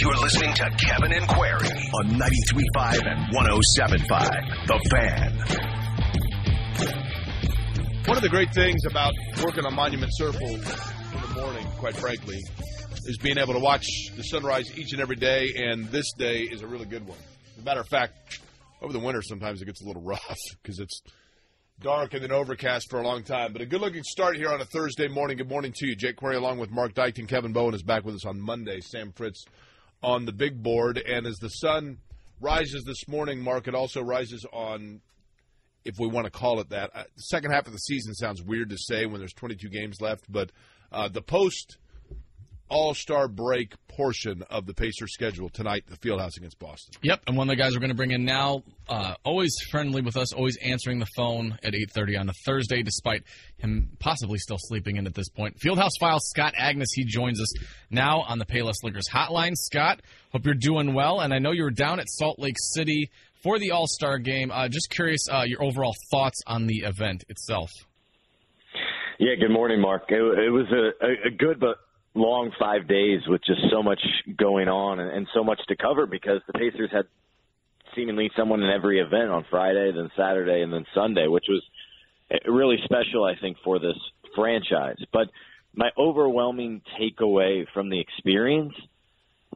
You're listening to Kevin and Query on 93.5 and 107.5. The Fan. One of the great things about working on Monument Circle in the morning, quite frankly, is being able to watch the sunrise each and every day, and this day is a really good one. As a matter of fact, over the winter sometimes it gets a little rough because it's dark and then overcast for a long time. But a good looking start here on a Thursday morning. Good morning to you. Jake Query along with Mark Dykton. Kevin Bowen is back with us on Monday. Sam Fritz on the big board. And as the sun rises this morning, Mark, it also rises on, if we want to call it that. Uh, the second half of the season sounds weird to say when there's 22 games left, but uh, the post All Star break portion of the Pacers schedule tonight, the Fieldhouse against Boston. Yep, and one of the guys we're going to bring in now, uh, always friendly with us, always answering the phone at 8.30 on a Thursday, despite him possibly still sleeping in at this point. Fieldhouse Files, Scott Agnes, he joins us now on the Payless Liquors hotline. Scott, hope you're doing well, and I know you were down at Salt Lake City for the All-Star game. Uh, just curious uh, your overall thoughts on the event itself. Yeah, good morning, Mark. It, it was a, a, a good but long five days with just so much going on and, and so much to cover because the Pacers had seemingly someone in every event on Friday, then Saturday, and then Sunday, which was really special, I think, for this franchise. But my overwhelming takeaway from the experience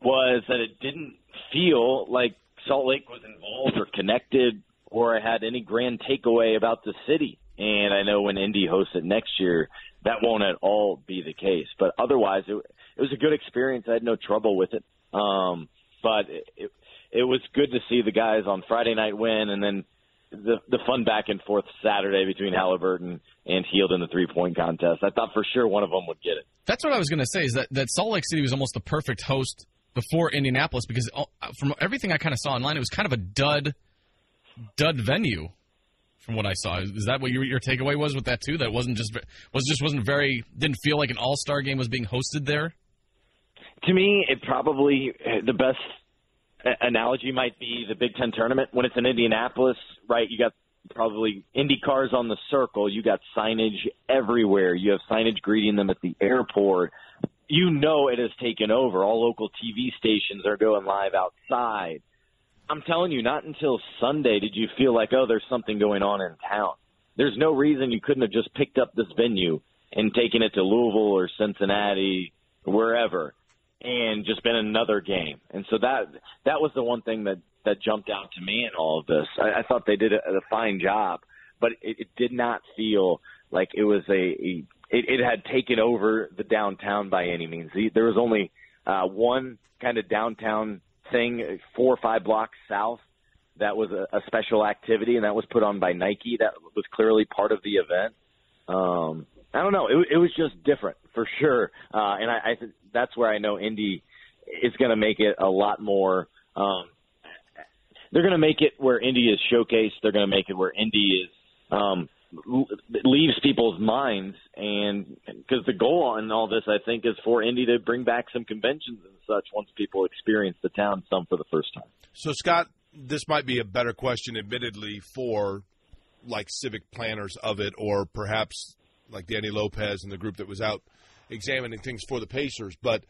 was that it didn't feel like Salt Lake was involved or connected or I had any grand takeaway about the city. And I know when Indy hosts it next year, that won't at all be the case. But otherwise, it, it was a good experience. I had no trouble with it. Um, but it, it, it was good to see the guys on Friday night win, and then the the fun back and forth Saturday between Haliburton and Hield in the three point contest. I thought for sure one of them would get it. That's what I was going to say. Is that that Salt Lake City was almost the perfect host before Indianapolis because uh, from everything I kind of saw online, it was kind of a dud dud venue. From what I saw, is that what your, your takeaway was with that too? That wasn't just was just wasn't very didn't feel like an All Star game was being hosted there. To me, it probably eh, the best eh, analogy might be the Big Ten tournament when it's in Indianapolis, right? You got probably Indy cars on the circle. You got signage everywhere. You have signage greeting them at the airport. You know it has taken over. All local TV stations are going live outside. I'm telling you, not until Sunday did you feel like, oh, there's something going on in town. There's no reason you couldn't have just picked up this venue and taken it to Louisville or Cincinnati, wherever and just been another game. And so that that was the one thing that that jumped out to me in all of this. I, I thought they did a, a fine job, but it, it did not feel like it was a, a it, it had taken over the downtown by any means. There was only uh, one kind of downtown thing, four or five blocks south. That was a, a special activity, and that was put on by Nike. That was clearly part of the event. Um, I don't know. It, it was just different for sure, uh, and I, I th- that's where I know Indy is going to make it a lot more. Um, they're going to make it where Indy is showcased. They're going to make it where Indy is um, leaves people's minds, and because the goal on all this, I think, is for Indy to bring back some conventions and such once people experience the town some for the first time. So, Scott, this might be a better question, admittedly, for like civic planners of it, or perhaps like Danny Lopez and the group that was out examining things for the Pacers. But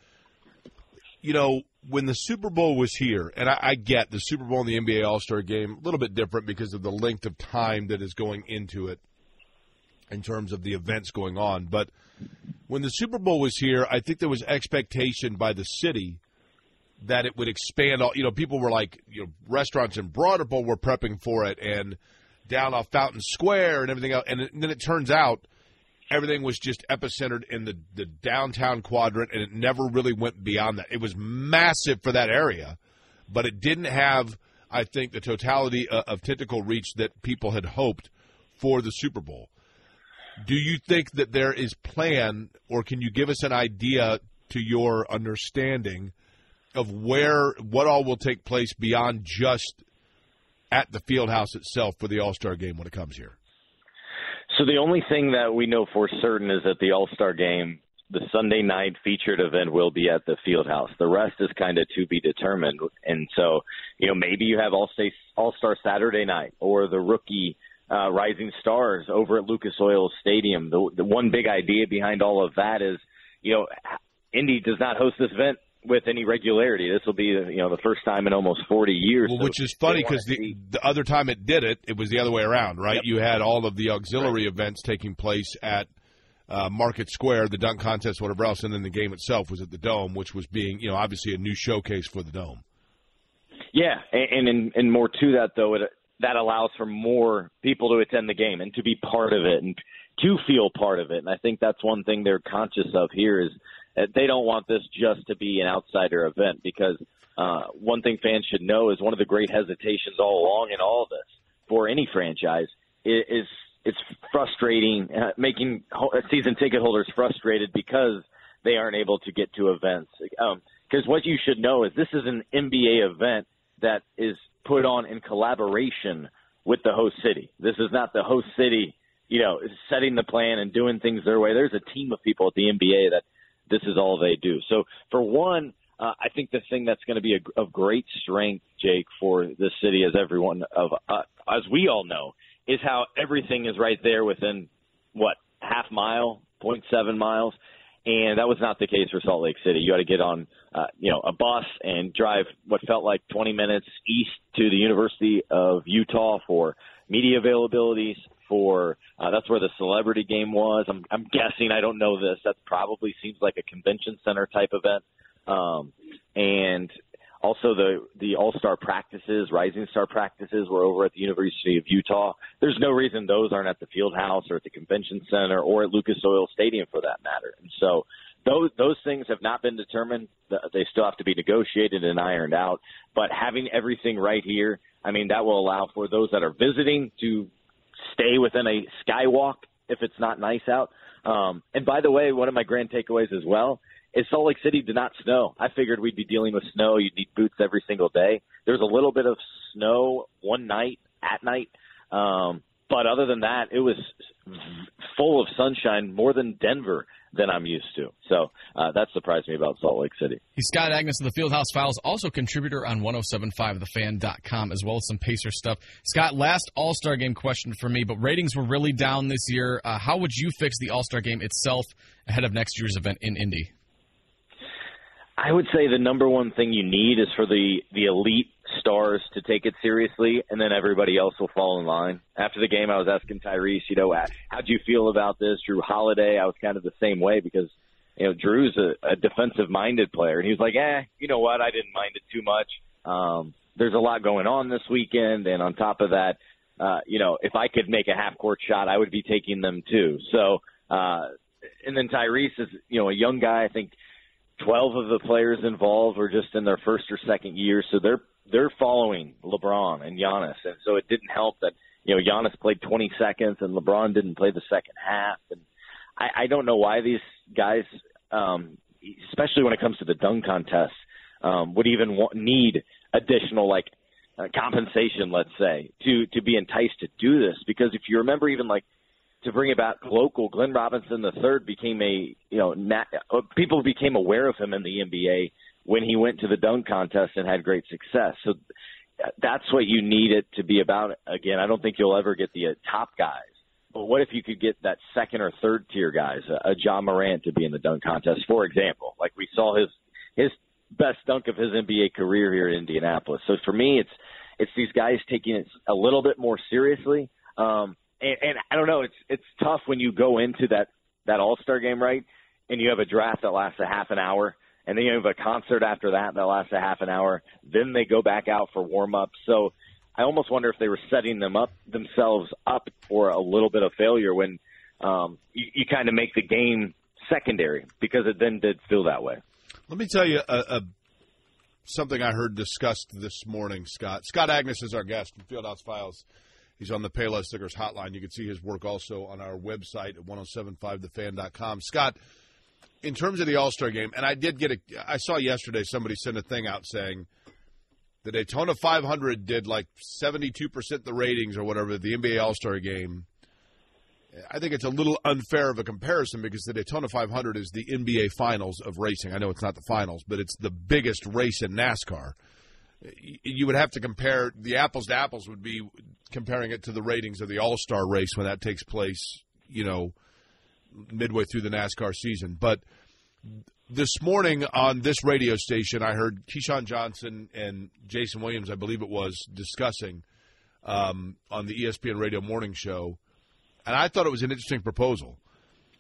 you know, when the Super Bowl was here, and I, I get the Super Bowl and the NBA All Star game a little bit different because of the length of time that is going into it in terms of the events going on. But when the Super Bowl was here, I think there was expectation by the city that it would expand. All you know, people were like, you know, restaurants in Broadmoor were prepping for it, and down off Fountain Square and everything else. And, and then it turns out everything was just epicentered in the, the downtown quadrant, and it never really went beyond that. It was massive for that area, but it didn't have, I think, the totality of, of tentacle reach that people had hoped for the Super Bowl. Do you think that there is plan, or can you give us an idea to your understanding of where what all will take place beyond just at the field house itself for the All Star game when it comes here? So the only thing that we know for certain is that the All Star game, the Sunday night featured event, will be at the field house. The rest is kind of to be determined. And so, you know, maybe you have All Star Saturday night or the rookie uh, rising stars over at Lucas Oil Stadium. The, the one big idea behind all of that is, you know, Indy does not host this event with any regularity. This will be, you know, the first time in almost 40 years. Well, so which is funny because the, see- the other time it did it, it was the other way around, right? Yep. You had all of the auxiliary events taking place at uh, Market Square, the dunk contest, whatever else, and then the game itself was at the Dome, which was being, you know, obviously a new showcase for the Dome. Yeah, and and, and more to that though, it, that allows for more people to attend the game and to be part of it and to feel part of it. And I think that's one thing they're conscious of here is that they don't want this just to be an outsider event because uh, one thing fans should know is one of the great hesitations all along in all of this for any franchise is, it's frustrating uh, making season ticket holders frustrated because they aren't able to get to events. Because what you should know is this is an NBA event that is put on in collaboration with the host city. This is not the host city, you know, setting the plan and doing things their way. There's a team of people at the NBA that this is all they do. So for one, uh, I think the thing that's going to be a, of great strength, Jake, for the city, as everyone of uh, as we all know, is how everything is right there within what half mile, 0.7 miles, and that was not the case for Salt Lake City. You had to get on, uh, you know, a bus and drive what felt like 20 minutes east to the University of Utah for media availabilities. For uh, that's where the celebrity game was. I'm, I'm guessing. I don't know this. That probably seems like a convention center type event. Um, and also the the All Star practices, Rising Star practices, were over at the University of Utah. There's no reason those aren't at the Field House or at the Convention Center or at Lucas Oil Stadium for that matter. And so those those things have not been determined. They still have to be negotiated and ironed out. But having everything right here, I mean, that will allow for those that are visiting to stay within a skywalk if it's not nice out. Um, and by the way, one of my grand takeaways as well is Salt Lake City did not snow. I figured we'd be dealing with snow. You'd need boots every single day. There was a little bit of snow one night at night. Um, but other than that, it was full of sunshine, more than Denver than I'm used to. So uh, that surprised me about Salt Lake City. He's Scott Agnes of the Fieldhouse Files, also contributor on 1075thefan.com, as well as some Pacer stuff. Scott, last All Star game question for me, but ratings were really down this year. Uh, how would you fix the All Star game itself ahead of next year's event in Indy? I would say the number one thing you need is for the the elite stars to take it seriously, and then everybody else will fall in line. After the game, I was asking Tyrese, you know, how do you feel about this? Jrue Holiday, I was kind of the same way because you know Jrue's a, a defensive minded player, and he was like, eh, you know what? I didn't mind it too much. Um, there's a lot going on this weekend, and on top of that, uh, you know, if I could make a half court shot, I would be taking them too. So, uh, and then Tyrese is, you know, a young guy. I think 12 of the players involved were just in their first or second year, so they're they're following LeBron and Giannis, and so it didn't help that you know Giannis played 20 seconds and LeBron didn't play the second half, and I, I don't know why these guys, um, especially when it comes to the dunk contest, um, would even want, need additional like uh, compensation, let's say, to to be enticed to do this, because if you remember, even like to bring back local, Glenn Robinson third became a you know nat- uh, people became aware of him in the NBA when he went to the dunk contest and had great success. So uh, that's what you need it to be about. Again, I don't think you'll ever get the uh, top guys, but what if you could get that second or third tier guys, a, a Ja Morant to be in the dunk contest, for example, like we saw his his best dunk of his NBA career here in Indianapolis. So for me, it's it's these guys taking it a little bit more seriously. Um, and, and I don't know, it's it's tough when you go into that that All Star game, right? And you have a draft that lasts a half an hour, and then you have a concert after that that lasts a half an hour. Then they go back out for warm up. So I almost wonder if they were setting them up themselves up for a little bit of failure when um, you, you kind of make the game secondary because it then did feel that way. Let me tell you a, a something I heard discussed this morning, Scott. Scott Agnes is our guest from Fieldhouse Files. He's on the Payless Liquors hotline. You can see his work also on our website at 1075thefan.com. Scott, in terms of the All Star game, and I did get a. I saw yesterday somebody sent a thing out saying the Daytona 500 did like 72 percent the ratings or whatever the NBA All Star game. I think it's a little unfair of a comparison because the Daytona 500 is the NBA Finals of racing. I know it's not the finals, but it's the biggest race in NASCAR. You would have to compare the apples to apples. Would be comparing it to the ratings of the All Star race when that takes place. You know, midway through the NASCAR season. But this morning on this radio station, I heard Keyshawn Johnson and Jason Williams, I believe it was, discussing um, on the ESPN Radio Morning Show, and I thought it was an interesting proposal.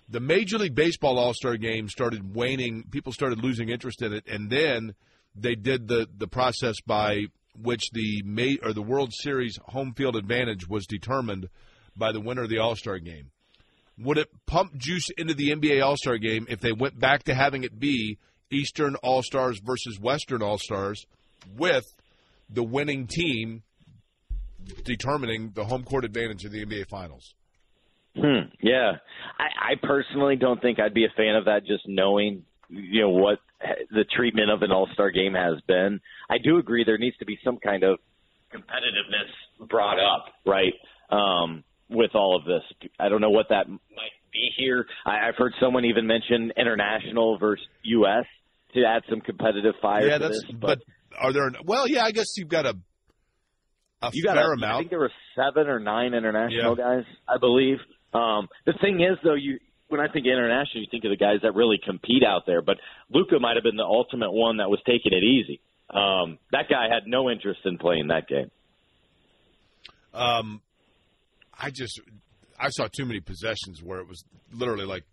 The Major League Baseball All Star Game started waning; people started losing interest in it, and then they did the the process by which the May, or the World Series home field advantage was determined by the winner of the All Star Game. Would it pump juice into the NBA All Star game if they went back to having it be Eastern All Stars versus Western All Stars with the winning team determining the home court advantage in the NBA Finals? Hmm, yeah, I, I personally don't think I'd be a fan of that. Just knowing, you know, what the treatment of an All Star game has been. I do agree there needs to be some kind of competitiveness brought up, right? Um, with all of this. I don't know what that might be here. I, I've heard someone even mention international versus U.S. to add some competitive fire. Yeah, to that's. this, but, are there? Well, yeah, I guess you've got a a you got fair a, amount. I think there were seven or nine international Yeah. guys, I believe. Um, the thing is, though, you when I think international, you think of the guys that really compete out there. But Luka might have been the ultimate one that was taking it easy. Um, that guy had no interest in playing that game. Um, I just I saw too many possessions where it was literally like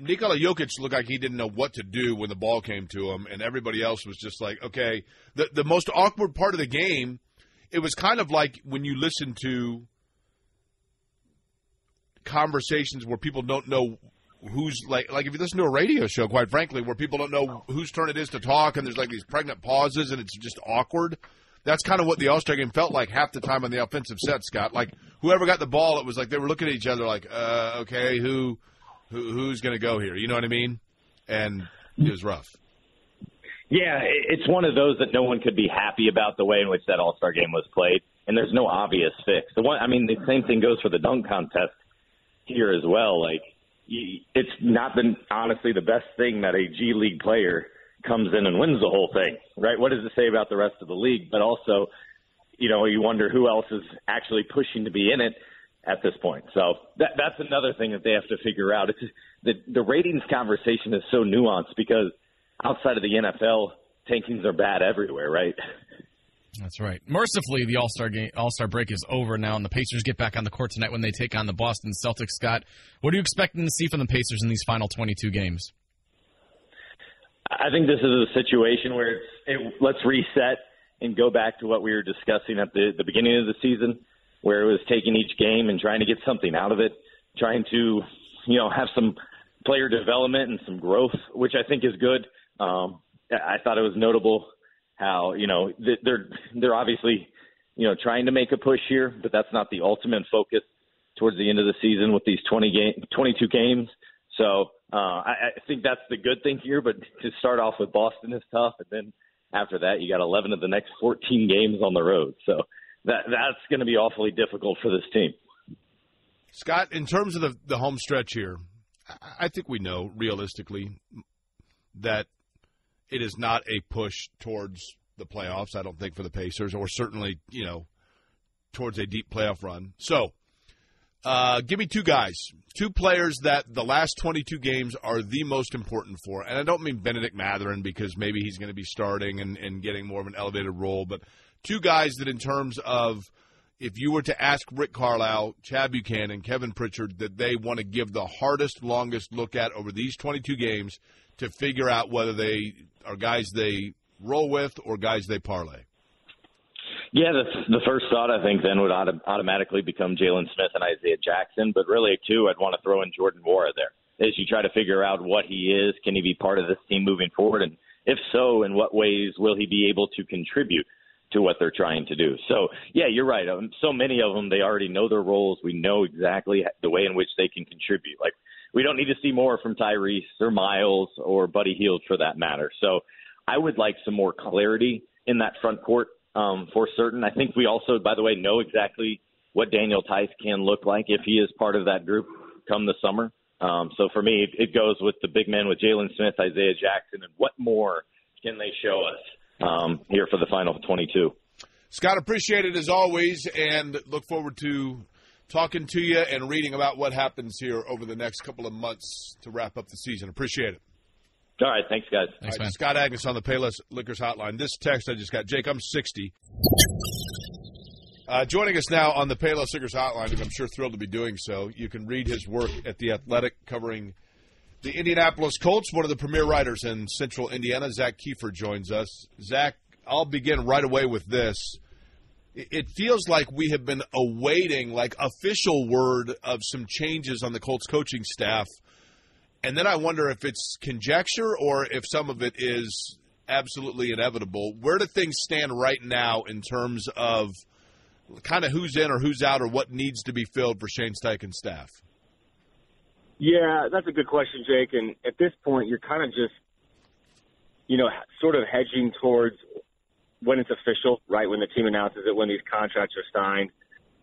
Nikola Jokic looked like he didn't know what to do when the ball came to him, and everybody else was just like, okay. The the most awkward part of the game, it was kind of like when you listen to conversations where people don't know who's like like if you listen to a radio show, quite frankly, where people don't know whose turn it is to talk, and there's like these pregnant pauses, and it's just awkward. That's kind of what the All Star game felt like half the time on the offensive set, Scott. Like whoever got the ball, it was like they were looking at each other like, uh, okay, who, who who's going to go here? You know what I mean? And it was rough. Yeah, it's one of those that no one could be happy about the way in which that All Star game was played, and there's no obvious fix. The one, I mean, the same thing goes for the dunk contest here as well. Like, it's not been honestly the best thing that a G League player comes in and wins the whole thing, right? What does it say about the rest of the league? But also, you know, you wonder who else is actually pushing to be in it at this point. So that that's another thing that they have to figure out. It's the the ratings conversation is so nuanced because outside of the NFL, tankings are bad everywhere, right? That's right. Mercifully, the All Star game, All Star break is over now, and the Pacers get back on the court tonight when they take on the Boston Celtics. Scott, what are you expecting to see from the Pacers in these final 22 games? I think this is a situation where it's, it, let's reset and go back to what we were discussing at the, the beginning of the season, where it was taking each game and trying to get something out of it, trying to, you know, have some player development and some growth, which I think is good. Um, I thought it was notable how, you know, they're they're obviously, you know, trying to make a push here, but that's not the ultimate focus towards the end of the season with these 20 game, 22 games. So uh, I, I think that's the good thing here. But to start off with Boston is tough, and then after that you got 11 of the next 14 games on the road. So that that's going to be awfully difficult for this team. Scott, in terms of the the home stretch here, I- I think we know realistically that it is not a push towards the playoffs. I don't think for the Pacers, or certainly you know towards a deep playoff run. So, uh, give me two guys, two players that the last 22 games are the most important for. And I don't mean Bennedict Mathurin because maybe he's going to be starting and, and getting more of an elevated role, but two guys that, in terms of if you were to ask Rick Carlisle, Chad Buchanan, Kevin Pritchard, that they want to give the hardest, longest look at over these 22 games to figure out whether they are guys they roll with or guys they parlay. Yeah, the, the first thought I think then would auto- automatically become Jalen Smith and Isaiah Jackson, but really too, I'd want to throw in Jordan Nwora there as you try to figure out what he is. Can he be part of this team moving forward? And if so, in what ways will he be able to contribute to what they're trying to do? So, yeah, you're right. Um, so many of them, they already know their roles. We know exactly the way in which they can contribute. Like we don't need to see more from Tyrese or Miles or Buddy Hield for that matter. So I would like some more clarity in that front court um, for certain. I think we also, by the way, know exactly what Daniel Theis can look like if he is part of that group come the summer. Um, so for me, it goes with the big men with Jalen Smith, Isaiah Jackson, and what more can they show us um, here for the final 22? Scott, appreciate it as always, and look forward to talking to you and reading about what happens here over the next couple of months to wrap up the season. Appreciate it. All right, thanks, guys. Thanks, All right, man. Scott Agnes on the Payless Liquors Hotline. This text I just got, Jake, I'm 60. Uh, joining us now on the Payless Liquors Hotline, and I'm sure thrilled to be doing so. You can read his work at The Athletic covering the Indianapolis Colts, one of the premier writers in central Indiana. Zak Keefer joins us. Zak, I'll begin right away with this. It- feels like we have been awaiting like official word of some changes on the Colts coaching staff and then I wonder if it's conjecture or if some of it is absolutely inevitable. Where do things stand right now in terms of kind of who's in or who's out or what needs to be filled for Shane Steichen's staff? Yeah, that's a good question, Jake. And at this point, you're kind of just, you know, sort of hedging towards when it's official, right? When the team announces it, when these contracts are signed.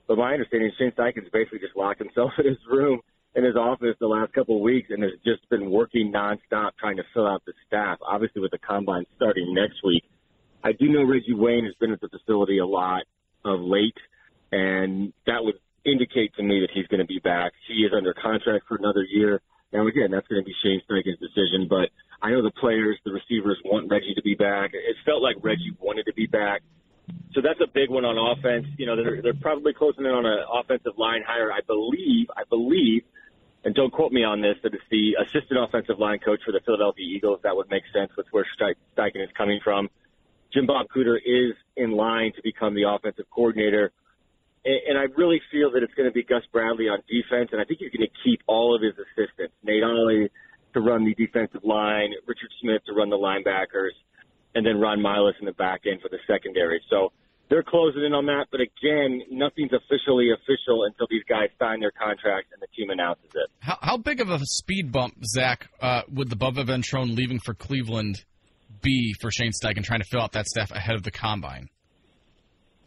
But my understanding is Shane Steichen's basically just locked himself in his room in his office the last couple of weeks and has just been working nonstop trying to fill out the staff. Obviously, with the combine starting next week, I do know Reggie Wayne has been at the facility a lot of late, and that would indicate to me that he's going to be back. He is under contract for another year. Now, again, that's going to be Shane Steichen's decision, but I know the players, the receivers want Reggie to be back. It felt like Reggie wanted to be back. So that's a big one on offense. You know, they're they're probably closing in on an offensive line hire. I believe, I believe, and don't quote me on this, that it's the assistant offensive line coach for the Philadelphia Eagles. That would make sense with where Steich- Steichen is coming from. Jim Bob Cooter is in line to become the offensive coordinator. And, and I really feel that it's going to be Gus Bradley on defense, and I think he's going to keep all of his assistants, Nate Ollie to run the defensive line, Richard Smith to run the linebackers, and then Ron Milus in the back end for the secondary. So they're closing in on that, but again, nothing's officially official until these guys sign their contracts and the team announces it. How, how big of a speed bump, Zak, uh, would the Bubba Ventrone leaving for Cleveland be for Shane Steichen trying to fill out that staff ahead of the combine?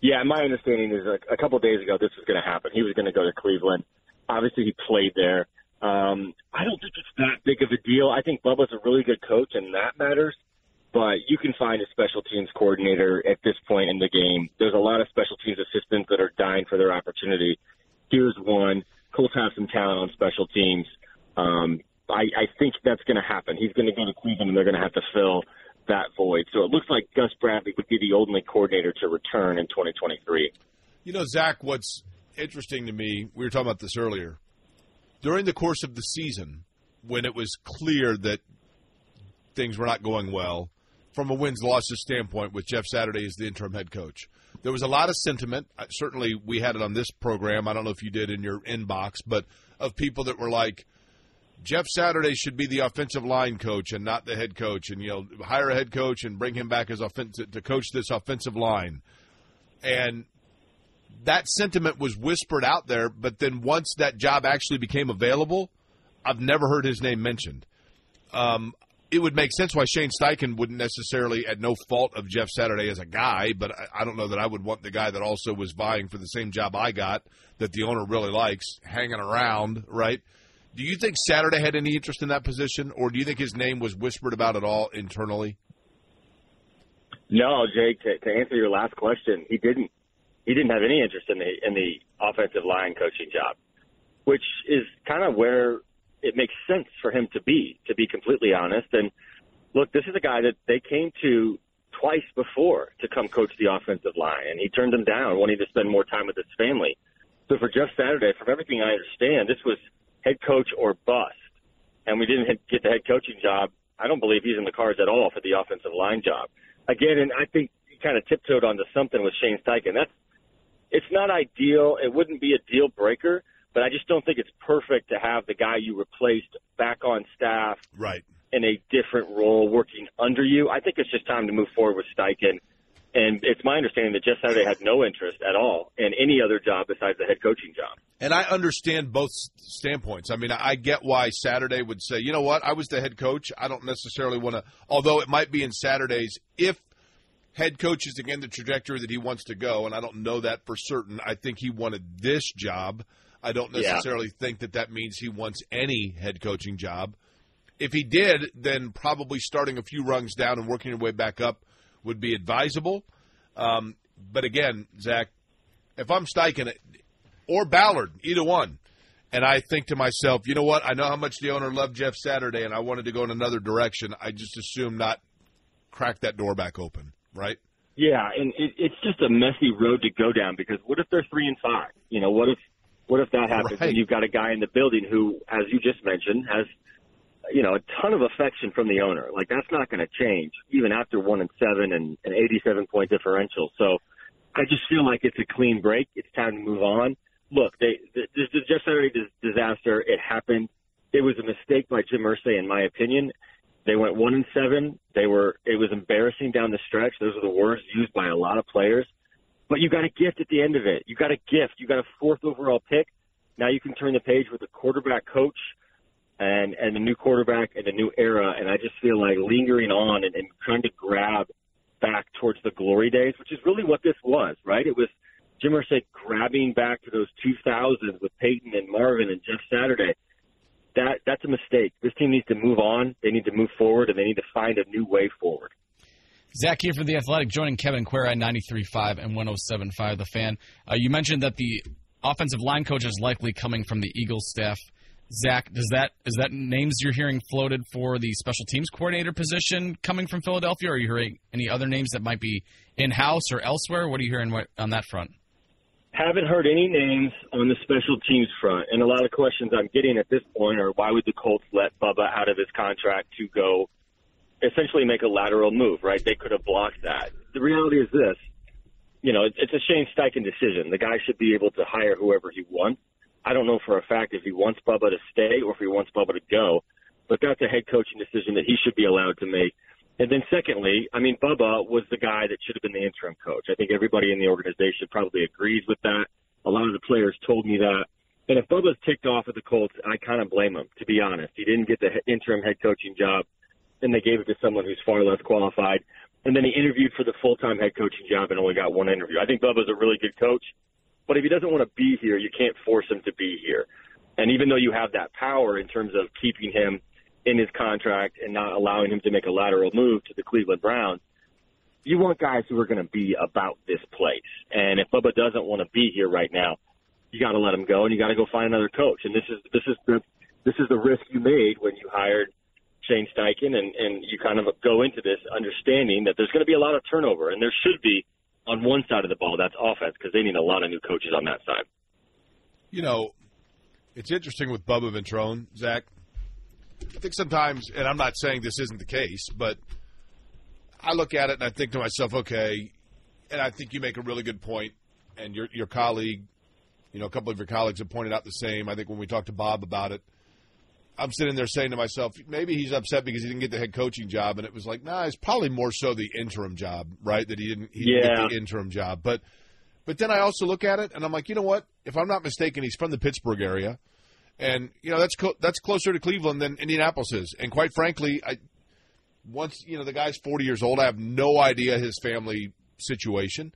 Yeah, my understanding is a, a couple days ago this was going to happen. He was going to go to Cleveland. Obviously, he played there. Um, I don't think it's that big of a deal. I think Bubba's a really good coach, and that matters. But you can find a special teams coordinator at this point in the game. There's a lot of special teams assistants that are dying for their opportunity. Here's one. Colts have some talent on special teams. Um, I, I think that's going to happen. He's going to go to Cleveland, and they're going to have to fill that void. So it looks like Gus Bradley would be the only coordinator to return in 2023. You know, Zak, what's interesting to me, we were talking about this earlier. During the course of the season, when it was clear that things were not going well, from a wins losses standpoint, with Jeff Saturday as the interim head coach, there was a lot of sentiment. Certainly, we had it on this program. I don't know if you did in your inbox, but of people that were like, Jeff Saturday should be the offensive line coach and not the head coach, and you know, hire a head coach and bring him back as offensive to coach this offensive line. And that sentiment was whispered out there, but then once that job actually became available, I've never heard his name mentioned. Um, it would make sense why Shane Steichen wouldn't necessarily, at no fault of Jeff Saturday as a guy, but I, I don't know that I would want the guy that also was vying for the same job I got that the owner really likes hanging around, right? Do you think Saturday had any interest in that position, or do you think his name was whispered about at all internally? No, Jake. To, to answer your last question, he didn't. He didn't have any interest in the in the offensive line coaching job, which is kind of where it makes sense for him to be. To be completely honest, and look, this is a guy that they came to twice before to come coach the offensive line, and he turned them down, wanting to spend more time with his family. So for Jeff Saturday, from everything I understand, this was head coach or bust, and we didn't get the head coaching job. I don't believe he's in the cards at all for the offensive line job. Again, and I think he kind of tiptoed onto something with Shane Steichen. That's it's not ideal. It wouldn't be a deal breaker, but I just don't think it's perfect to have the guy you replaced back on staff Right. in a different role working under you. I think it's just time to move forward with Steichen. And it's my understanding that Jeff Saturday had no interest at all in any other job besides the head coaching job. And I understand both standpoints. I mean, I get why Saturday would say, you know what, I was the head coach. I don't necessarily want to, although it might be in Saturdays, if head coach is again the trajectory that he wants to go, and I don't know that for certain. I think he wanted this job. I don't necessarily yeah. think that that means he wants any head coaching job. If he did, then probably starting a few rungs down and working your way back up would be advisable. Um, but again, Zak, if I'm Steichen or Ballard, either one, and I think to myself, you know what? I know how much the owner loved Jeff Saturday, and I wanted to go in another direction. I just assume not crack that door back open, right? Yeah, and it, it's just a messy road to go down because what if they're three and five? You know, what if what if that happens right. and you've got a guy in the building who, as you just mentioned, has you know a ton of affection from the owner? Like that's not going to change even after one and seven and an 87 point differential. So I just feel like it's a clean break. It's time to move on. Look, they the, the Jeff Saturday disaster. It happened. It was a mistake by Jim Irsay, in my opinion. They went one and seven. They were. It was embarrassing down the stretch. Those are the words used by a lot of players. But you got a gift at the end of it. You got a gift. You got a fourth overall pick. Now you can turn the page with a quarterback coach and and a new quarterback and a new era. And I just feel like lingering on and, and trying to grab back towards the glory days, which is really what this was, right? It was Jim said grabbing back to those 2000s with Peyton and Marvin and Jeff Saturday. That that's a mistake. This team needs to move on. They need to move forward, and they need to find a new way forward. Zak here for The Athletic, joining Kevin Query at 93.5 and 107.5 The Fan. Uh, you mentioned that the offensive line coach is likely coming from the Eagles staff. Zak, does that is that names you're hearing floated for the special teams coordinator position coming from Philadelphia, or are you hearing any other names that might be in house or elsewhere? What are you hearing on that front? Haven't heard any names on the special teams front, and a lot of questions I'm getting at this point are why would the Colts let Bubba out of his contract to go essentially make a lateral move, right? They could have blocked that. The reality is this, you know, it's a Shane Steichen decision. The guy should be able to hire whoever he wants. I don't know for a fact if he wants Bubba to stay or if he wants Bubba to go, but that's a head coaching decision that he should be allowed to make. And then secondly, I mean, Bubba was the guy that should have been the interim coach. I think everybody in the organization probably agrees with that. A lot of the players told me that. And if Bubba's ticked off at the Colts, I kind of blame him, to be honest. He didn't get the interim head coaching job and they gave it to someone who's far less qualified. And then he interviewed for the full time head coaching job and only got one interview. I think Bubba's a really good coach, but if he doesn't want to be here, you can't force him to be here. And even though you have that power in terms of keeping him in his contract and not allowing him to make a lateral move to the Cleveland Browns, you want guys who are going to be about this place. And if Bubba doesn't want to be here right now, you got to let him go and you got to go find another coach. And this is this is the this is the risk you made when you hired Shane Steichen, and, and you kind of go into this understanding that there's going to be a lot of turnover, and there should be on one side of the ball. That's offense because they need a lot of new coaches on that side. You know, it's interesting with Bubba Ventrone, Zak. I think sometimes, and I'm not saying this isn't the case, but I look at it and I think to myself, okay, and I think you make a really good point, and your your colleague, you know, a couple of your colleagues have pointed out the same. I think when we talked to Bob about it I'm sitting there saying to myself, maybe he's upset because he didn't get the head coaching job, and it was like, nah, it's probably more so the interim job, right? That he didn't, he didn't yeah. get the interim job. But, but then I also look at it and I'm like, you know what? If I'm not mistaken, he's from the Pittsburgh area, and you know that's co- that's closer to Cleveland than Indianapolis is. And quite frankly, I once you know the guy's 40 years old, I have no idea his family situation.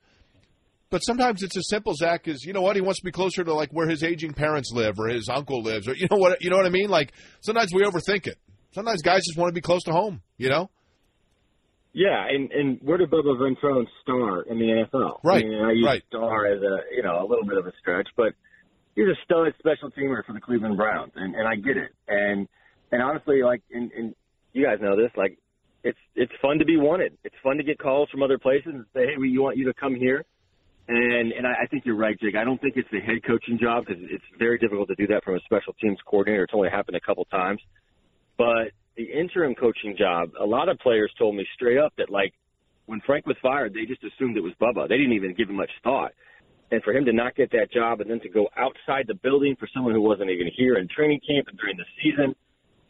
But sometimes it's as simple, Zak, as you know what he wants to be closer to like where his aging parents live or his uncle lives, or you know what you know what I mean. Like sometimes we overthink it. Sometimes guys just want to be close to home. You know. Yeah, and and where did Bubba Ventrone star in the NFL? Right, I, mean, I use right. star as a you know a little bit of a stretch, but he's a stud special teamer for the Cleveland Browns, and and I get it. And and honestly, like and, and you guys know this, like it's it's fun to be wanted. It's fun to get calls from other places and say, hey, we want you to come here and and I, I think you're right, Jake. I don't think it's the head coaching job because it's very difficult to do that from a special teams coordinator. It's only happened a couple times. But the interim coaching job, a lot of players told me straight up that like when Frank was fired, they just assumed it was Bubba. They didn't even give him much thought. And for him to not get that job and then to go outside the building for someone who wasn't even here in training camp and during the season,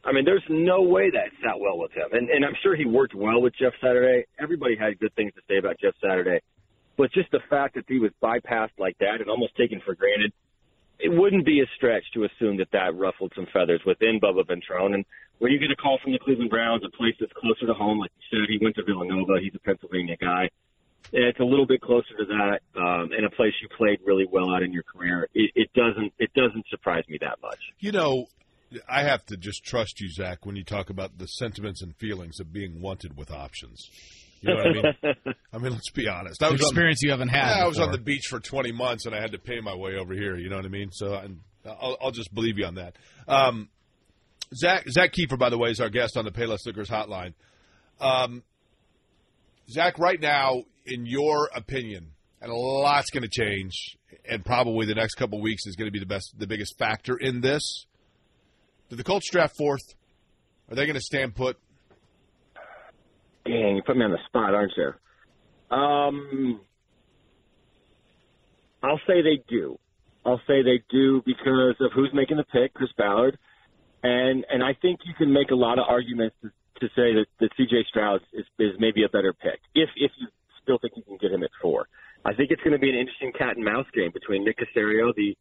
I mean, there's no way that sat well with him. And, and I'm sure he worked well with Jeff Saturday. Everybody had good things to say about Jeff Saturday. But just the fact that he was bypassed like that and almost taken for granted, it wouldn't be a stretch to assume that that ruffled some feathers within Bubba Ventrone. And when you get a call from the Cleveland Browns, a place that's closer to home, like you said, he went to Villanova. He's a Pennsylvania guy. It's a little bit closer to that, um, and a place you played really well at in your career. It, it doesn't it doesn't surprise me that much. You know, I have to just trust you, Zak, when you talk about the sentiments and feelings of being wanted with options. You know what I mean? I mean, let's be honest. I An was on- experience you haven't had. Yeah, I was on the beach for 20 months and I had to pay my way over here. You know what I mean? So I'll, I'll just believe you on that. Um, Zak Zak Keefer, by the way, is our guest on the Payless Liquors Hotline. Um, Zak, right now, in your opinion, and a lot's going to change, and probably the next couple weeks is going to be the best, the biggest factor in this. Do the Colts draft fourth? Are they going to stand put? Dang, you put me on the spot, aren't you? Um, I'll say they do. I'll say they do because of who's making the pick, Chris Ballard, and and I think you can make a lot of arguments to, to say that, that C.J. Stroud is, is maybe a better pick if if you still think you can get him at four. I think it's going to be an interesting cat and mouse game between Nick Caserio, the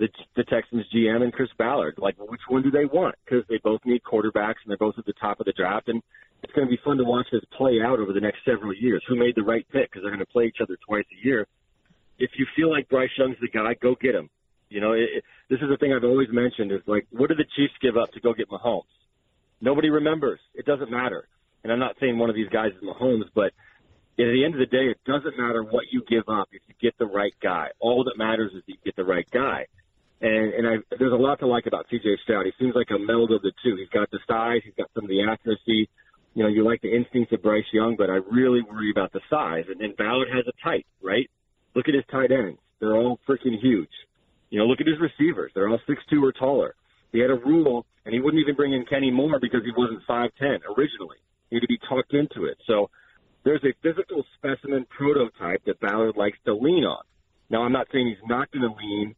the, the Texans GM, and Chris Ballard. Like, which one do they want? Because they both need quarterbacks, and they're both at the top of the draft, and it's going to be fun to watch this play out over the next several years. Who made the right pick? Because they're going to play each other twice a year. If you feel like Bryce Young's the guy, go get him. You know, it, it, this is the thing I've always mentioned is like, what did the Chiefs give up to go get Mahomes? Nobody remembers. It doesn't matter. And I'm not saying one of these guys is Mahomes, but at the end of the day, it doesn't matter what you give up if you get the right guy. All that matters is that you get the right guy. And and I, there's a lot to like about C.J. Stroud. He seems like a meld of the two. He's got the size, he's got some of the accuracy. You know, you like the instincts of Bryce Young, but I really worry about the size. And then Ballard has a type, right? Look at his tight ends; they're all freaking huge. You know, look at his receivers; they're all six two or taller. He had a rule, and he wouldn't even bring in Kenny Moore because he wasn't five ten originally. He had to be talked into it. So there's a physical specimen prototype that Ballard likes to lean on. Now, I'm not saying he's not going to lean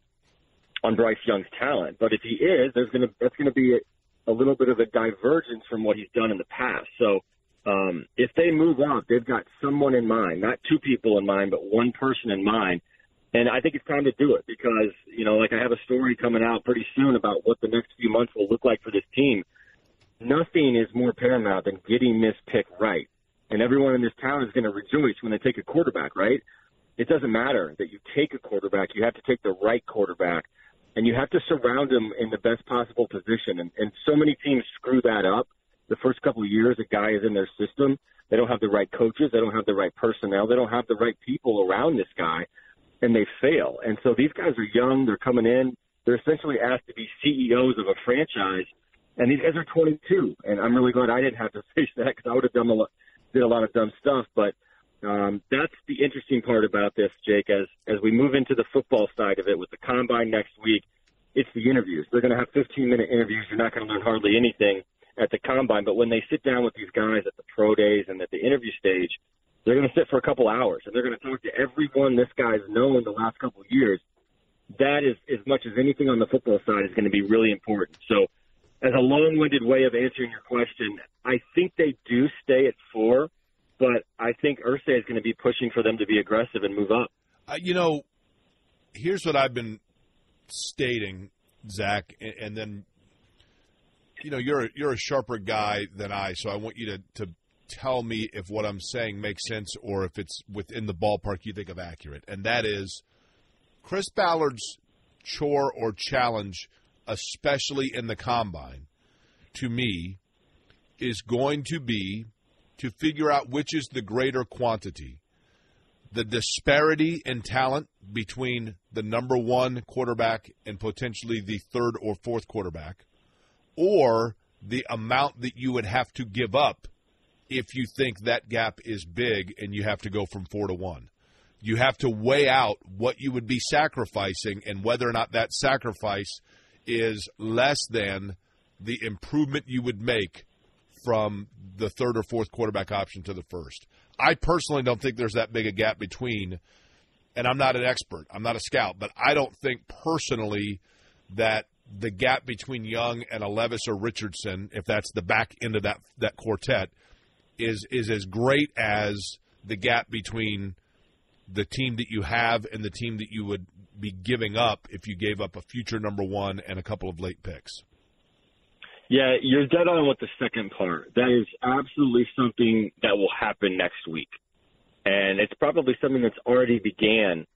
on Bryce Young's talent, but if he is, there's going to that's going to be a, a little bit of a divergence from what he's done in the past. So um, if they move up, they've got someone in mind, not two people in mind, but one person in mind. And I think it's time to do it because, you know, like I have a story coming out pretty soon about what the next few months will look like for this team. Nothing is more paramount than getting this pick right. And everyone in this town is going to rejoice when they take a quarterback, right? It doesn't matter that you take a quarterback. You have to take the right quarterback and you have to surround him in the best possible position. And, and so many teams screw that up. The first couple of years, a guy is in their system. They don't have the right coaches. They don't have the right personnel. They don't have the right people around this guy, and they fail. And so these guys are young. They're coming in. They're essentially asked to be CEOs of a franchise, and these guys are 22. And I'm really glad I didn't have to face that because I would have done a lot, did a lot of dumb stuff. But um, that's the interesting part about this, Jake. As as we move into the football side of it with the combine next week, it's the interviews. They're going to have 15 minute interviews. You're not going to learn hardly anything at the combine, but when they sit down with these guys at the pro days and at the interview stage, they're going to sit for a couple hours and they're going to talk to everyone this guy's known the last couple years. That is as much as anything on the football side is going to be really important. So, as a long-winded way of answering your question, I think they do stay at four but I think Irsay is going to be pushing for them to be aggressive and move up. Uh, you know, here's what I've been stating, Zak, and, and then you know you're you're a sharper guy than I, so I want you to to tell me if what I'm saying makes sense or if it's within the ballpark you think of accurate, and that is Chris Ballard's chore or challenge, especially in the combine, to me, is going to be to figure out which is the greater quantity the disparity in talent between the number one quarterback and potentially the third or fourth quarterback, or the amount that you would have to give up if you think that gap is big and you have to go from four to one. You have to weigh out what you would be sacrificing and whether or not that sacrifice is less than the improvement you would make from the third or fourth quarterback option to the first. I personally don't think there's that big a gap between, and I'm not an expert, I'm not a scout, but I don't think personally that the gap between Young and a Levis or Richardson, if that's the back end of that that quartet, is is as great as the gap between the team that you have and the team that you would be giving up if you gave up a future number one and a couple of late picks. Yeah, you're dead on with the second part. That is absolutely something that will happen next week. And it's probably something that's already began,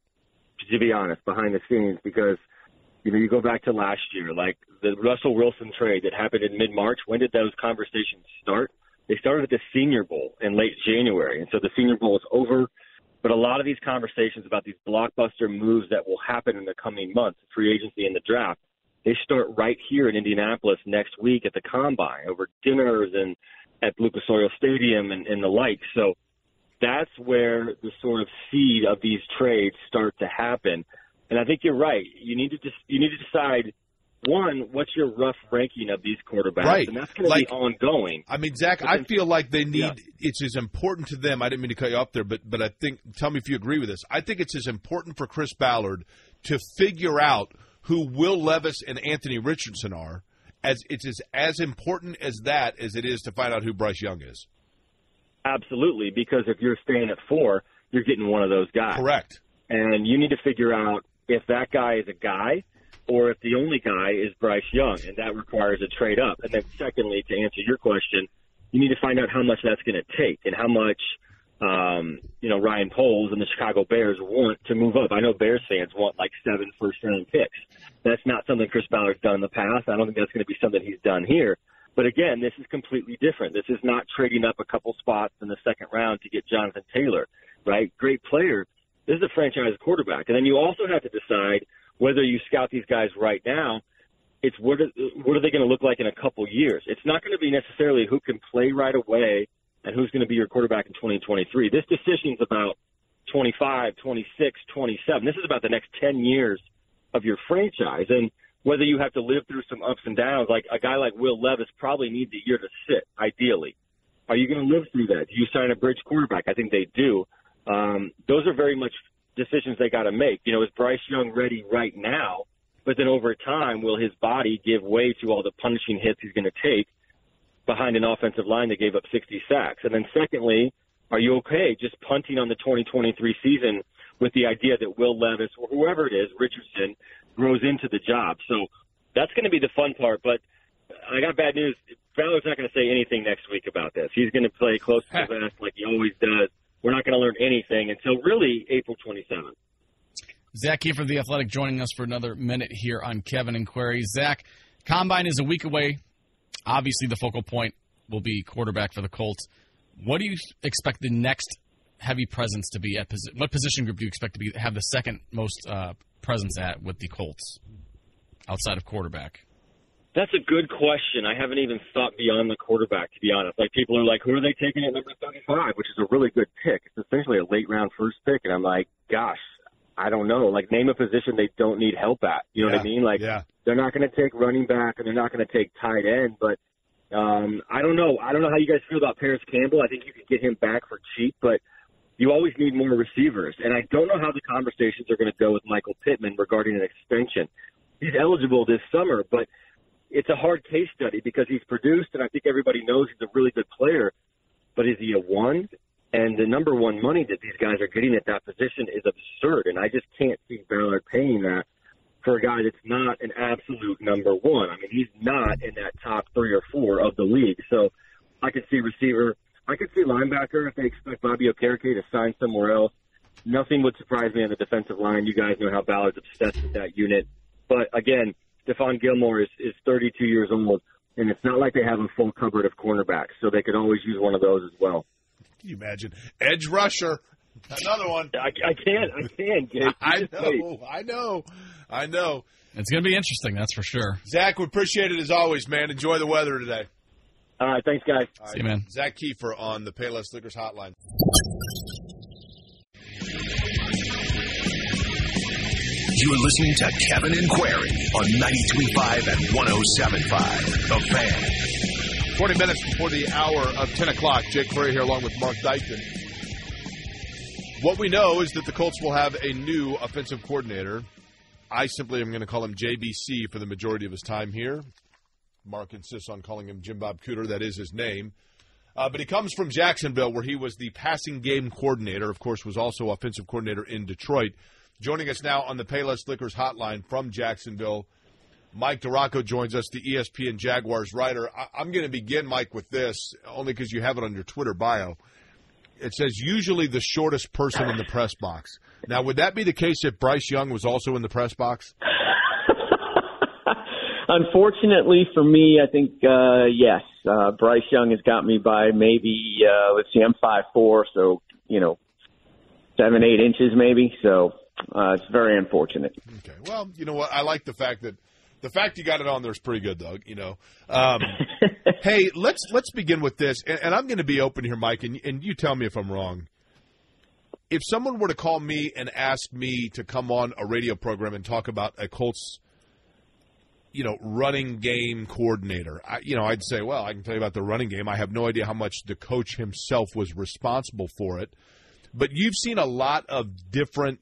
to be honest, behind the scenes because, you know, you go back to last year, like the Russell Wilson trade that happened in mid March. When did those conversations start? They started at the Senior Bowl in late January. And so the Senior Bowl is over. But a lot of these conversations about these blockbuster moves that will happen in the coming months, free agency and the draft, they start right here in Indianapolis next week at the combine over dinners and at Lucas Oil Stadium and, and the like. So that's where the sort of seed of these trades start to happen. And I think you're right. You need to just you need to decide one, what's your rough ranking of these quarterbacks? Right. And that's going Like- to be ongoing. I mean, Zak, But I feel like they need. Yeah. It's as important to them. I didn't mean to cut you off there, but but I think. Tell me if you agree with this. I think it's as important for Chris Ballard to figure out who Will Levis and Anthony Richardson are, as it's as as important as that as it is to find out who Bryce Young is. Absolutely, because if you're staying at four, you're getting one of those guys. Correct. and you need to figure out if that guy is a guy or if the only guy is Bryce Young, and that requires a trade up. And then, secondly, to answer your question, you need to find out how much that's going to take and how much um, you know Ryan Poles and the Chicago Bears want to move up. I know Bears fans want like seven first round picks. That's not something Chris Ballard's done in the past. I don't think that's going to be something he's done here. But again, this is completely different. This is not trading up a couple spots in the second round to get Jonathan Taylor, right? Great player. This is a franchise quarterback. And then you also have to decide whether you scout these guys right now. It's what are, what are they going to look like in a couple years? It's not going to be necessarily who can play right away and who's going to be your quarterback in 2023. This decision is about 25, 26, 27. This is about the next 10 years of your franchise. And whether you have to live through some ups and downs, like a guy like Will Levis probably needs a year to sit, ideally. Are you going to live through that? Do you sign a bridge quarterback? I think they do. Um, those are very much decisions they got to make. You know, is Bryce Young ready right now? But then over time, will his body give way to all the punishing hits he's going to take behind an offensive line that gave up 60 sacks? And then secondly, are you okay just punting on the 2023 season with the idea that Will Levis or whoever it is, Richardson, grows into the job? So that's going to be the fun part. But I got bad news. Fowler's not going to say anything next week about this. He's going to play close to the vest like he always does. We're not going to learn anything until really April 27th. Zak Keefer, the Athletic, joining us for another minute here on Kevin and Query. Zak, Combine is a week away. Obviously, the focal point will be quarterback for the Colts. What do you expect the next heavy presence to be at? What position group do you expect to be have the second most uh, presence at with the Colts outside of quarterback? That's a good question. I haven't even thought beyond the quarterback, to be honest. Like people are like, who are they taking at number 35, which is a really good pick. It's essentially a late round first pick, and I'm like, gosh, I don't know. Like name a position they don't need help at. You know what I mean? Like Yeah. they're not going to take running back and they're not going to take tight end, but um, I don't know. I don't know how you guys feel about Parris Campbell. I think you could get him back for cheap, but you always need more receivers. And I don't know how the conversations are going to go with Michael Pittman regarding an extension. He's eligible this summer, but it's a hard case study because he's produced, and I think everybody knows he's a really good player. But is he a one? And the number one money that these guys are getting at that position is absurd, and I just can't see Ballard paying that for a guy that's not an absolute number one. I mean, he's not in that top three or four of the league. So I could see receiver. I could see linebacker if they expect Bobby Okereke to sign somewhere else. Nothing would surprise me on the defensive line. You guys know how Ballard's obsessed with that unit. But again, Stephon Gilmore is, is 32 years old, and it's not like they have a full cupboard of cornerbacks, so they could always use one of those as well. Can you imagine? Edge rusher. Another one. I, I can, I can't. I You wait. know. I know. I know. It's going to be interesting, that's for sure. Zak, we appreciate it as always, man. Enjoy the weather today. All right, thanks, guys. All See you, man. Zak Keefer on the Payless Liquors Hotline. You're listening to Kevin and Query on 93.5 and 107.5. The Fan. 20 minutes before the hour of 10 o'clock. Jake Query here along with Mark Dykton. What we know is that the Colts will have a new offensive coordinator. I simply am going to call him JBC for the majority of his time here. Mark insists on calling him Jim Bob Cooter. That is his name. Uh, but he comes from Jacksonville, where he was the passing game coordinator. Of course, was also offensive coordinator in Detroit. Joining us now on the Payless Liquors hotline from Jacksonville, Mike DiRocco joins us, the ESPN Jaguars writer. I- I'm going to begin, Mike, with this, only because you have it on your Twitter bio. It says usually the shortest person in the press box. Now, would that be the case if Bryce Young was also in the press box? Unfortunately for me, I think uh, yes. Uh, Bryce Young has got me by maybe uh, let's see, I'm five four, so you know, seven eight inches maybe. So uh, it's very unfortunate. Okay. Well, you know what? I like the fact that the fact you got it on there is pretty good, though. You know. Um, hey, let's let's begin with this, and, and I'm going to be open here, Mike, and, and you tell me if I'm wrong. If someone were to call me and ask me to come on a radio program and talk about a Colts, you know, running game coordinator, I, you know, I'd say, well, I can tell you about the running game. I have no idea how much the coach himself was responsible for it, but you've seen a lot of different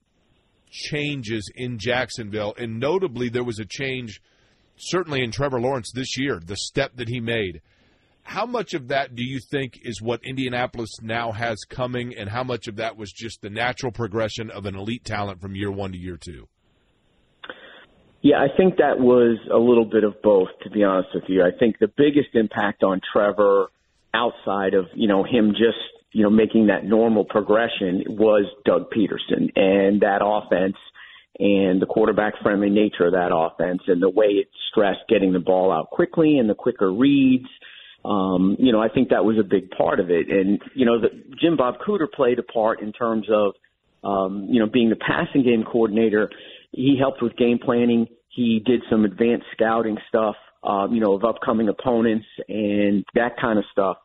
changes in Jacksonville, and notably there was a change certainly in Trevor Lawrence this year, the step that he made. How much of that do you think is what Indianapolis now has coming, and how much of that was just the natural progression of an elite talent from year one to year two? Yeah, I think that was a little bit of both, to be honest with you. I think the biggest impact on Trevor outside of, you know, him just, you know, making that normal progression was Doug Pederson and that offense and the quarterback friendly nature of that offense and the way it stressed getting the ball out quickly and the quicker reads. Um, you know, I think that was a big part of it. And, you know, the, Jim Bob Cooter played a part in terms of, um, you know, being the passing game coordinator. He helped with game planning. He did some advanced scouting stuff, um, you know, of upcoming opponents and that kind of stuff.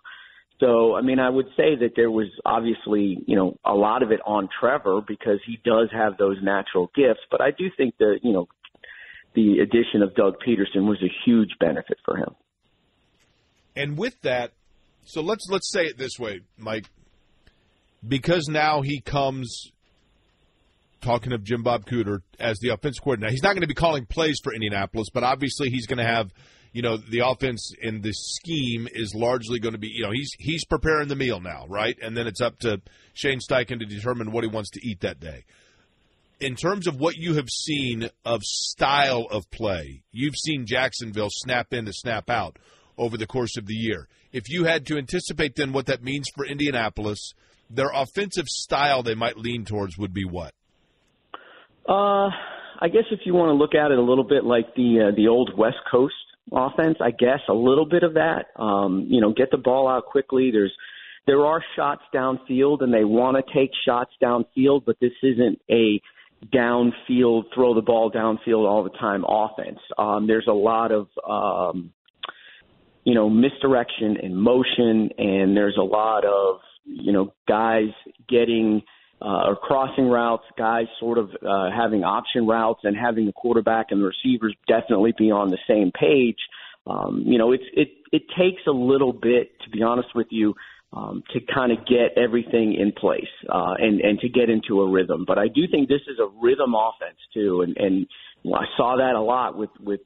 So, I mean, I would say that there was obviously, you know, a lot of it on Trevor because he does have those natural gifts. But I do think that, you know, the addition of Doug Pederson was a huge benefit for him. And with that, so let's let's say it this way, Mike, because now he comes talking of Jim Bob Cooter as the offense coordinator. He's not going to be calling plays for Indianapolis, but obviously he's going to have, you know, the offense in the scheme is largely going to be, you know, he's he's preparing the meal now, right? And then it's up to Shane Steichen to determine what he wants to eat that day. In terms of what you have seen of style of play, you've seen Jacksonville snap in to snap out over the course of the year. If you had to anticipate then what that means for Indianapolis, their offensive style they might lean towards would be what? Uh, I guess if you want to look at it a little bit like the uh, the old West Coast offense, I guess a little bit of that. Um, you know, get the ball out quickly. There's there are shots downfield, and they want to take shots downfield, but this isn't a downfield throw the ball downfield all the time offense. Um, there's a lot of um, you know misdirection and motion, and there's a lot of you know guys getting uh, or crossing routes, guys sort of uh, having option routes and having the quarterback and the receivers definitely be on the same page. Um, you know, it's it it takes a little bit to be honest with you um, to kind of get everything in place uh, and and to get into a rhythm. But I do think this is a rhythm offense too, and and I saw that a lot with with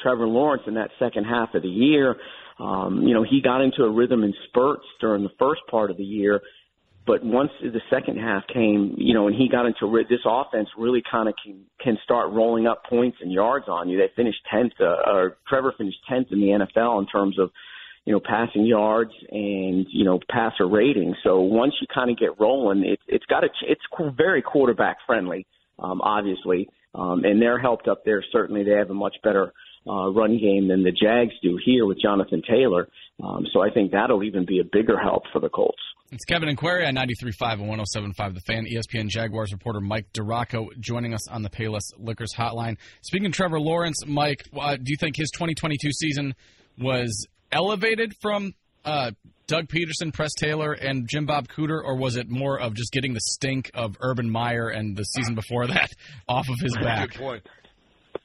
Trevor Lawrence in that second half of the year. Um, you know, he got into a rhythm in spurts during the first part of the year, but once the second half came, you know, and he got into this offense, really kind of can can start rolling up points and yards on you. They finished tenth, uh, or Trevor finished tenth in the NFL in terms of, you know, passing yards and you know passer rating. So once you kind of get rolling, it, it's got a it's very quarterback friendly, um, obviously, um, and they're helped up there. Certainly, they have a much better uh, run game than the Jags do here with Jonathan Taylor. Um, so I think that'll even be a bigger help for the Colts. It's Kevin and Query on 93.5 and 107.5 The Fan. ESPN Jaguars reporter Mike DiRocco joining us on the Payless Liquors hotline. Speaking of Trevor Lawrence, Mike, uh, do you think his 2022 season was elevated from uh, Doug Pederson, Press Taylor, and Jim Bob Cooter, or was it more of just getting the stink of Urban Meyer and the season before that off of his back? Good point.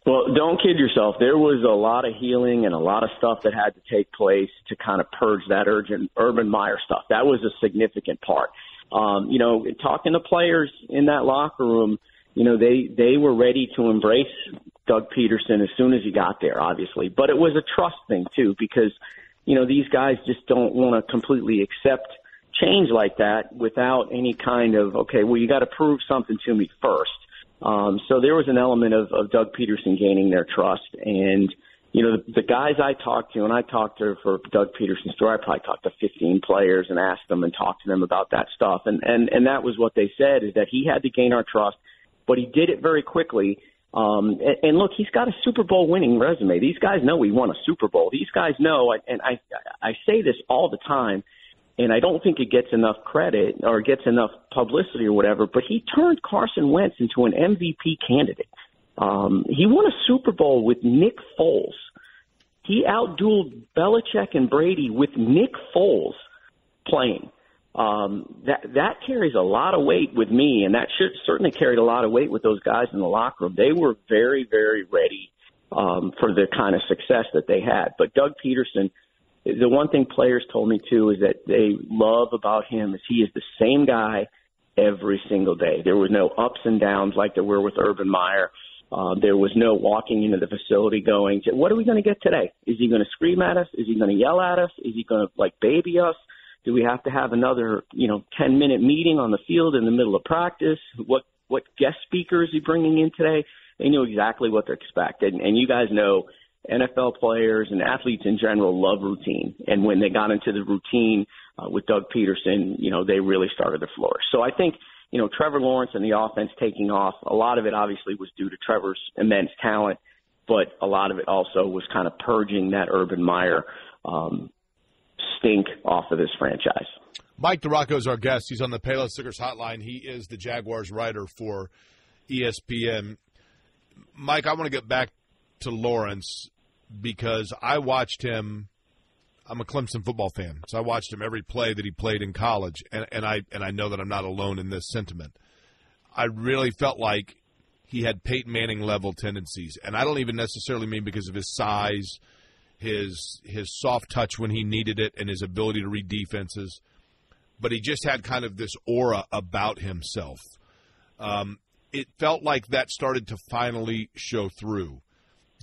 Well, don't kid yourself. There was a lot of healing and a lot of stuff that had to take place to kind of purge that urgent Urban Meyer stuff. That was a significant part. Um, you know, talking to players in that locker room, you know, they they were ready to embrace Doug Pederson as soon as he got there, obviously. But it was a trust thing too, because you know these guys just don't want to completely accept change like that without any kind of okay, well, you got to prove something to me first Um, so there was an element of, of Doug Pederson gaining their trust. And, you know, the, the guys I talked to, and I talked to for Doug Pederson's story, I probably talked to 15 players and asked them and talked to them about that stuff. And, and, and that was what they said is that he had to gain our trust, but he did it very quickly. Um, and, and look, he's got a Super Bowl winning resume. These guys know he won a Super Bowl. These guys know, and I, I say this all the time, and I don't think it gets enough credit or gets enough publicity or whatever, but he turned Carson Wentz into an MVP candidate. Um, he won a Super Bowl with Nick Foles. He outdueled Belichick and Brady with Nick Foles playing. Um, that that carries a lot of weight with me, and that should certainly carried a lot of weight with those guys in the locker room. They were very, very ready um, for the kind of success that they had. But Doug Pederson the one thing players told me too is that they love about him is he is the same guy every single day. There was no ups and downs like there were with Urban Meyer. Uh, there was no walking into the facility going, what are we going to get today? Is he going to scream at us? Is he going to yell at us? Is he going to like baby us? Do we have to have another, you know, 10 minute meeting on the field in the middle of practice? What, what guest speaker is he bringing in today? They knew exactly what to expect. And, and you guys know NFL players and athletes in general love routine. And when they got into the routine uh, with Doug Pederson, you know, they really started to flourish. So I think, you know, Trevor Lawrence and the offense taking off, a lot of it obviously was due to Trevor's immense talent, but a lot of it also was kind of purging that Urban Meyer um, stink off of this franchise. Mike DiRocco is our guest. He's on the Payless Liquors hotline. He is the Jaguars writer for ESPN. Mike, I want to get back to Lawrence because I watched him. I'm a Clemson football fan, so I watched him every play that he played in college, and, and I and I know that I'm not alone in this sentiment. I really felt like he had Peyton Manning level tendencies, and I don't even necessarily mean because of his size, his his soft touch when he needed it, and his ability to read defenses, but he just had kind of this aura about himself. Um, it felt like that started to finally show through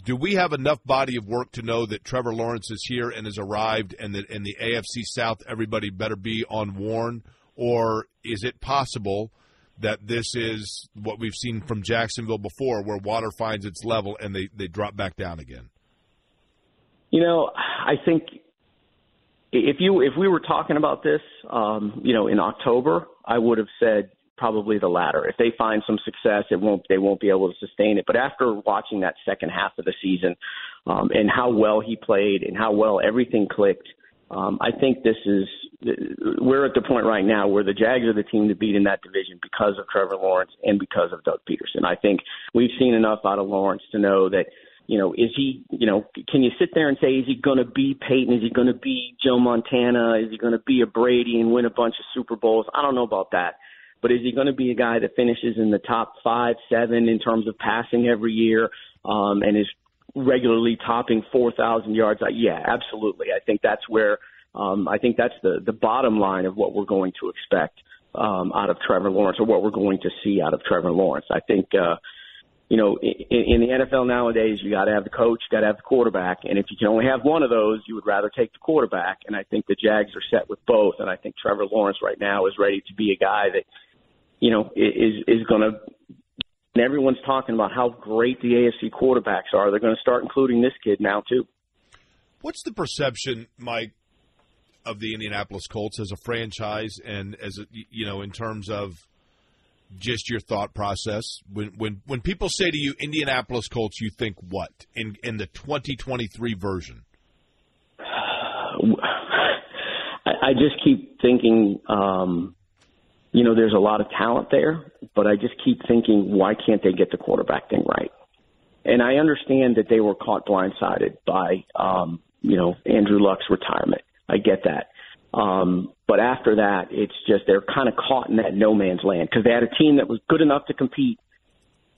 do we have enough body of work to know that Trevor Lawrence is here and has arrived, and that in the AFC South everybody better be on warn, or is it possible that this is what we've seen from Jacksonville before, where water finds its level and they they drop back down again? You know, I think if you if we were talking about this, um, you know, in October, I would have said probably the latter. If they find some success, it won't they won't be able to sustain it. But after watching that second half of the season um, and how well he played and how well everything clicked, um, I think this is we're at the point right now where the Jags are the team to beat in that division because of Trevor Lawrence and because of Doug Pederson. I think we've seen enough out of Lawrence to know that you know, is he, you know, can you sit there and say, is he going to be Peyton? Is he going to be Joe Montana? Is he going to be a Brady and win a bunch of Super Bowls? I don't know about that. But is he going to be a guy that finishes in the top five, seven in terms of passing every year, um, and is regularly topping 4,000 yards? Uh, yeah, absolutely. I think that's where um, I think that's the the bottom line of what we're going to expect um, out of Trevor Lawrence, or what we're going to see out of Trevor Lawrence. I think. Uh, you know, in, in the NFL nowadays, you got to have the coach, got to have the quarterback, and if you can only have one of those, you would rather take the quarterback. And I think the Jags are set with both. And I think Trevor Lawrence right now is ready to be a guy that you know, is is going to. And everyone's talking about how great the AFC quarterbacks are. They're going to start including this kid now too. What's the perception, Mike, of the Indianapolis Colts as a franchise, and as a, you know, in terms of just your thought process when when when people say to you Indianapolis Colts, you think what in in the 2023 version? I, I just keep thinking. Um, you know, there's a lot of talent there, but I just keep thinking, why can't they get the quarterback thing right? And I understand that they were caught blindsided by, um, you know, Andrew Luck's retirement. I get that. Um, but after that, it's just they're kind of caught in that no man's land because they had a team that was good enough to compete,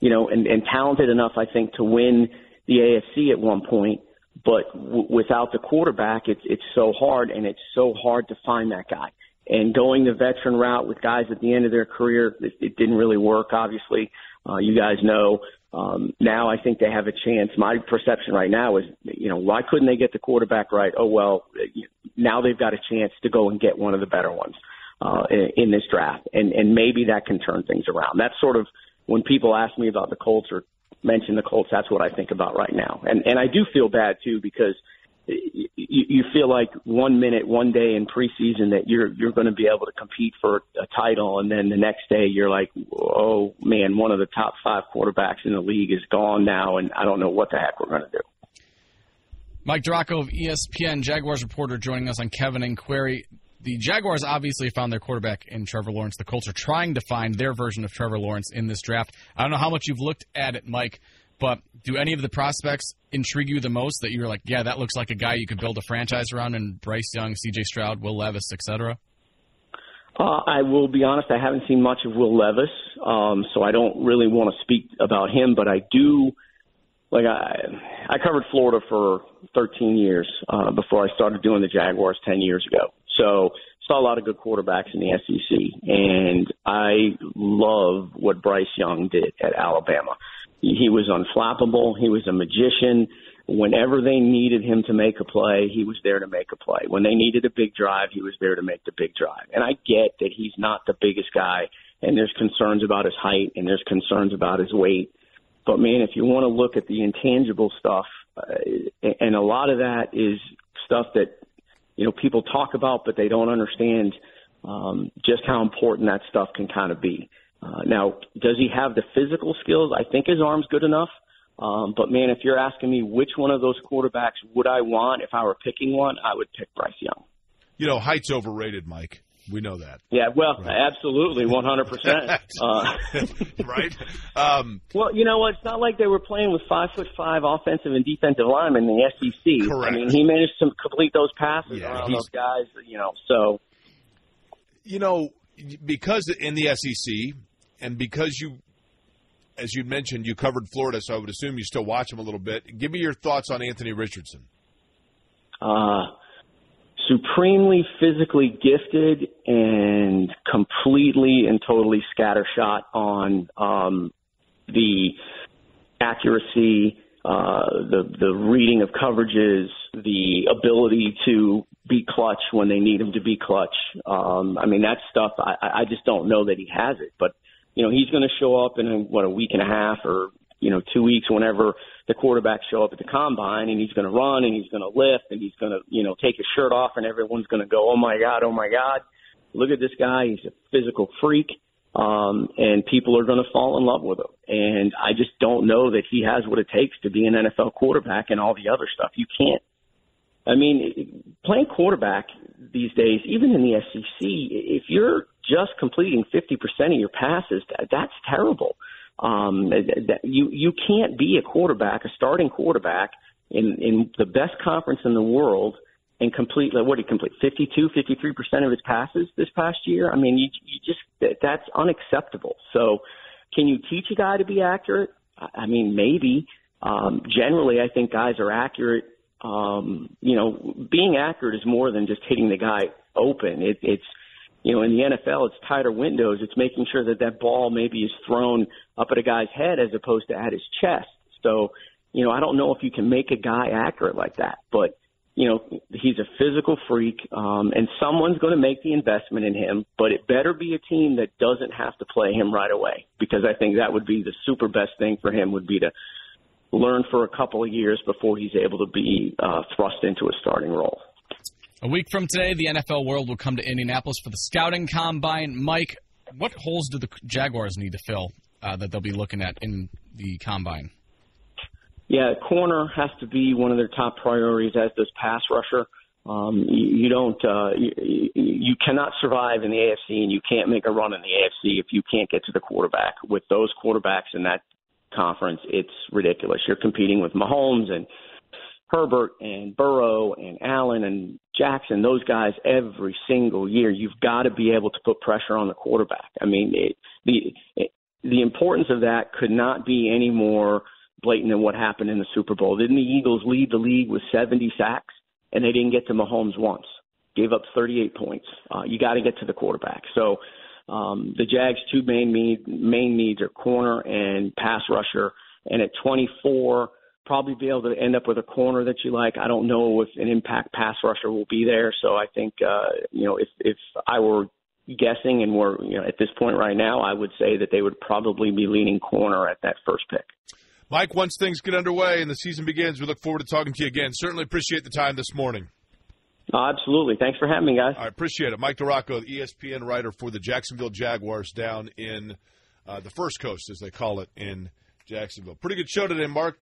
you know, and, and talented enough, I think, to win the AFC at one point. But w- without the quarterback, it's it's so hard, and it's so hard to find that guy and going the veteran route with guys at the end of their career, it, it didn't really work. Obviously, uh, you guys know. Um, now I think they have a chance. My perception right now is, you know, why couldn't they get the quarterback right? Oh well, now they've got a chance to go and get one of the better ones uh, in, in this draft, and and maybe that can turn things around. That's sort of when people ask me about the Colts or mention the Colts, that's what I think about right now. And and I do feel bad too because you, you feel like one minute, one day in preseason that you're you're going to be able to compete for a title, and then the next day you're like, oh man, one of the top five quarterbacks in the league is gone now, and I don't know what the heck we're going to do. Mike DiRocco of ESPN Jaguars reporter joining us on Kevin and Query. The Jaguars obviously found their quarterback in Trevor Lawrence. The Colts are trying to find their version of Trevor Lawrence in this draft. I don't know how much you've looked at it, Mike, but do any of the prospects intrigue you the most that you're like, yeah, that looks like a guy you could build a franchise around? And Bryce Young, C.J. Stroud, Will Levis, etc. Uh, I will be honest. I haven't seen much of Will Levis, um, so I don't really want to speak about him. But I do, like I, I covered Florida for 13 years uh, before I started doing the Jaguars 10 years ago. So saw a lot of good quarterbacks in the SEC, and I love what Bryce Young did at Alabama. He was unflappable. He was a magician. Whenever they needed him to make a play, he was there to make a play. When they needed a big drive, he was there to make the big drive. And I get that he's not the biggest guy, and there's concerns about his height, and there's concerns about his weight. But man, if you want to look at the intangible stuff, uh, and a lot of that is stuff that you know people talk about, but they don't understand um, just how important that stuff can kind of be. Uh, now, does he have the physical skills? I think his arm's good enough. Um, but man, if you're asking me which one of those quarterbacks would I want if I were picking one, I would pick Bryce Young. You know, height's overrated, Mike. We know that. Yeah, well, right. absolutely, 100%. uh, right? Um, well, you know what? It's not like they were playing with five foot five offensive and defensive linemen in the SEC. Correct. I mean, he managed to complete those passes yeah, around those guys, you know, so. You know, because in the SEC, and because you, as you mentioned, you covered Florida, so I would assume you still watch him a little bit. Give me your thoughts on Anthony Richardson. Uh, supremely physically gifted and completely and totally scattershot on um, the accuracy, uh, the the reading of coverages, the ability to be clutch when they need him to be clutch. Um, I mean, that stuff. I, I just don't know that he has it, but you know, he's going to show up in what a week and a half or you know two weeks whenever the quarterbacks show up at the combine, and he's going to run and he's going to lift and he's going to you know take his shirt off, and everyone's going to go, oh my god, oh my god, look at this guy, he's a physical freak. Um, and people are going to fall in love with him. And I just don't know that he has what it takes to be an NFL quarterback and all the other stuff. You can't I mean, playing quarterback these days, even in the SEC, if you're just completing 50% of your passes, that's terrible. Um, that you you can't be a quarterback, a starting quarterback in in the best conference in the world, and complete like what did he complete 52, 53 percent of his passes this past year. I mean, you you just that's unacceptable. So, can you teach a guy to be accurate? I mean, maybe. Um, generally, I think guys are accurate um, you know, being accurate is more than just hitting the guy open. It, it's, you know, in the NFL, it's tighter windows. It's making sure that that ball maybe is thrown up at a guy's head as opposed to at his chest. So, you know, I don't know if you can make a guy accurate like that, but you know, he's a physical freak, um, and someone's going to make the investment in him, but it better be a team that doesn't have to play him right away because I think that would be the super best thing for him would be to learn for a couple of years before he's able to be uh, thrust into a starting role. A week from today, the NFL world will come to Indianapolis for the scouting combine. Mike, what holes do the Jaguars need to fill uh, that they'll be looking at in the combine? Yeah, corner has to be one of their top priorities, as does pass rusher. Um, you, you don't, uh, you, you cannot survive in the AFC, and you can't make a run in the AFC if you can't get to the quarterback. With those quarterbacks in that conference, it's ridiculous. You're competing with Mahomes and Herbert and Burrow and Allen and Jackson, those guys every single year. You've got to be able to put pressure on the quarterback. I mean, it, the it, the importance of that could not be any more blatant than what happened in the Super Bowl. Didn't the Eagles lead the league with 70 sacks and they didn't get to Mahomes once? Gave up 38 points. Uh, you got to get to the quarterback. So um, the Jags' two main need, main needs are corner and pass rusher. And at 24, probably be able to end up with a corner that you like. I don't know if an impact pass rusher will be there. So I think, uh, you know, if, if I were guessing, and we're you know at this point right now, I would say that they would probably be leaning corner at that first pick. Mike, once things get underway and the season begins, we look forward to talking to you again. Certainly appreciate the time this morning. Uh, absolutely. Thanks for having me, guys. I appreciate it. Mike DiRocco, the ESPN writer for the Jacksonville Jaguars down in uh, the First Coast, as they call it, in Jacksonville. Pretty good show today, Mark.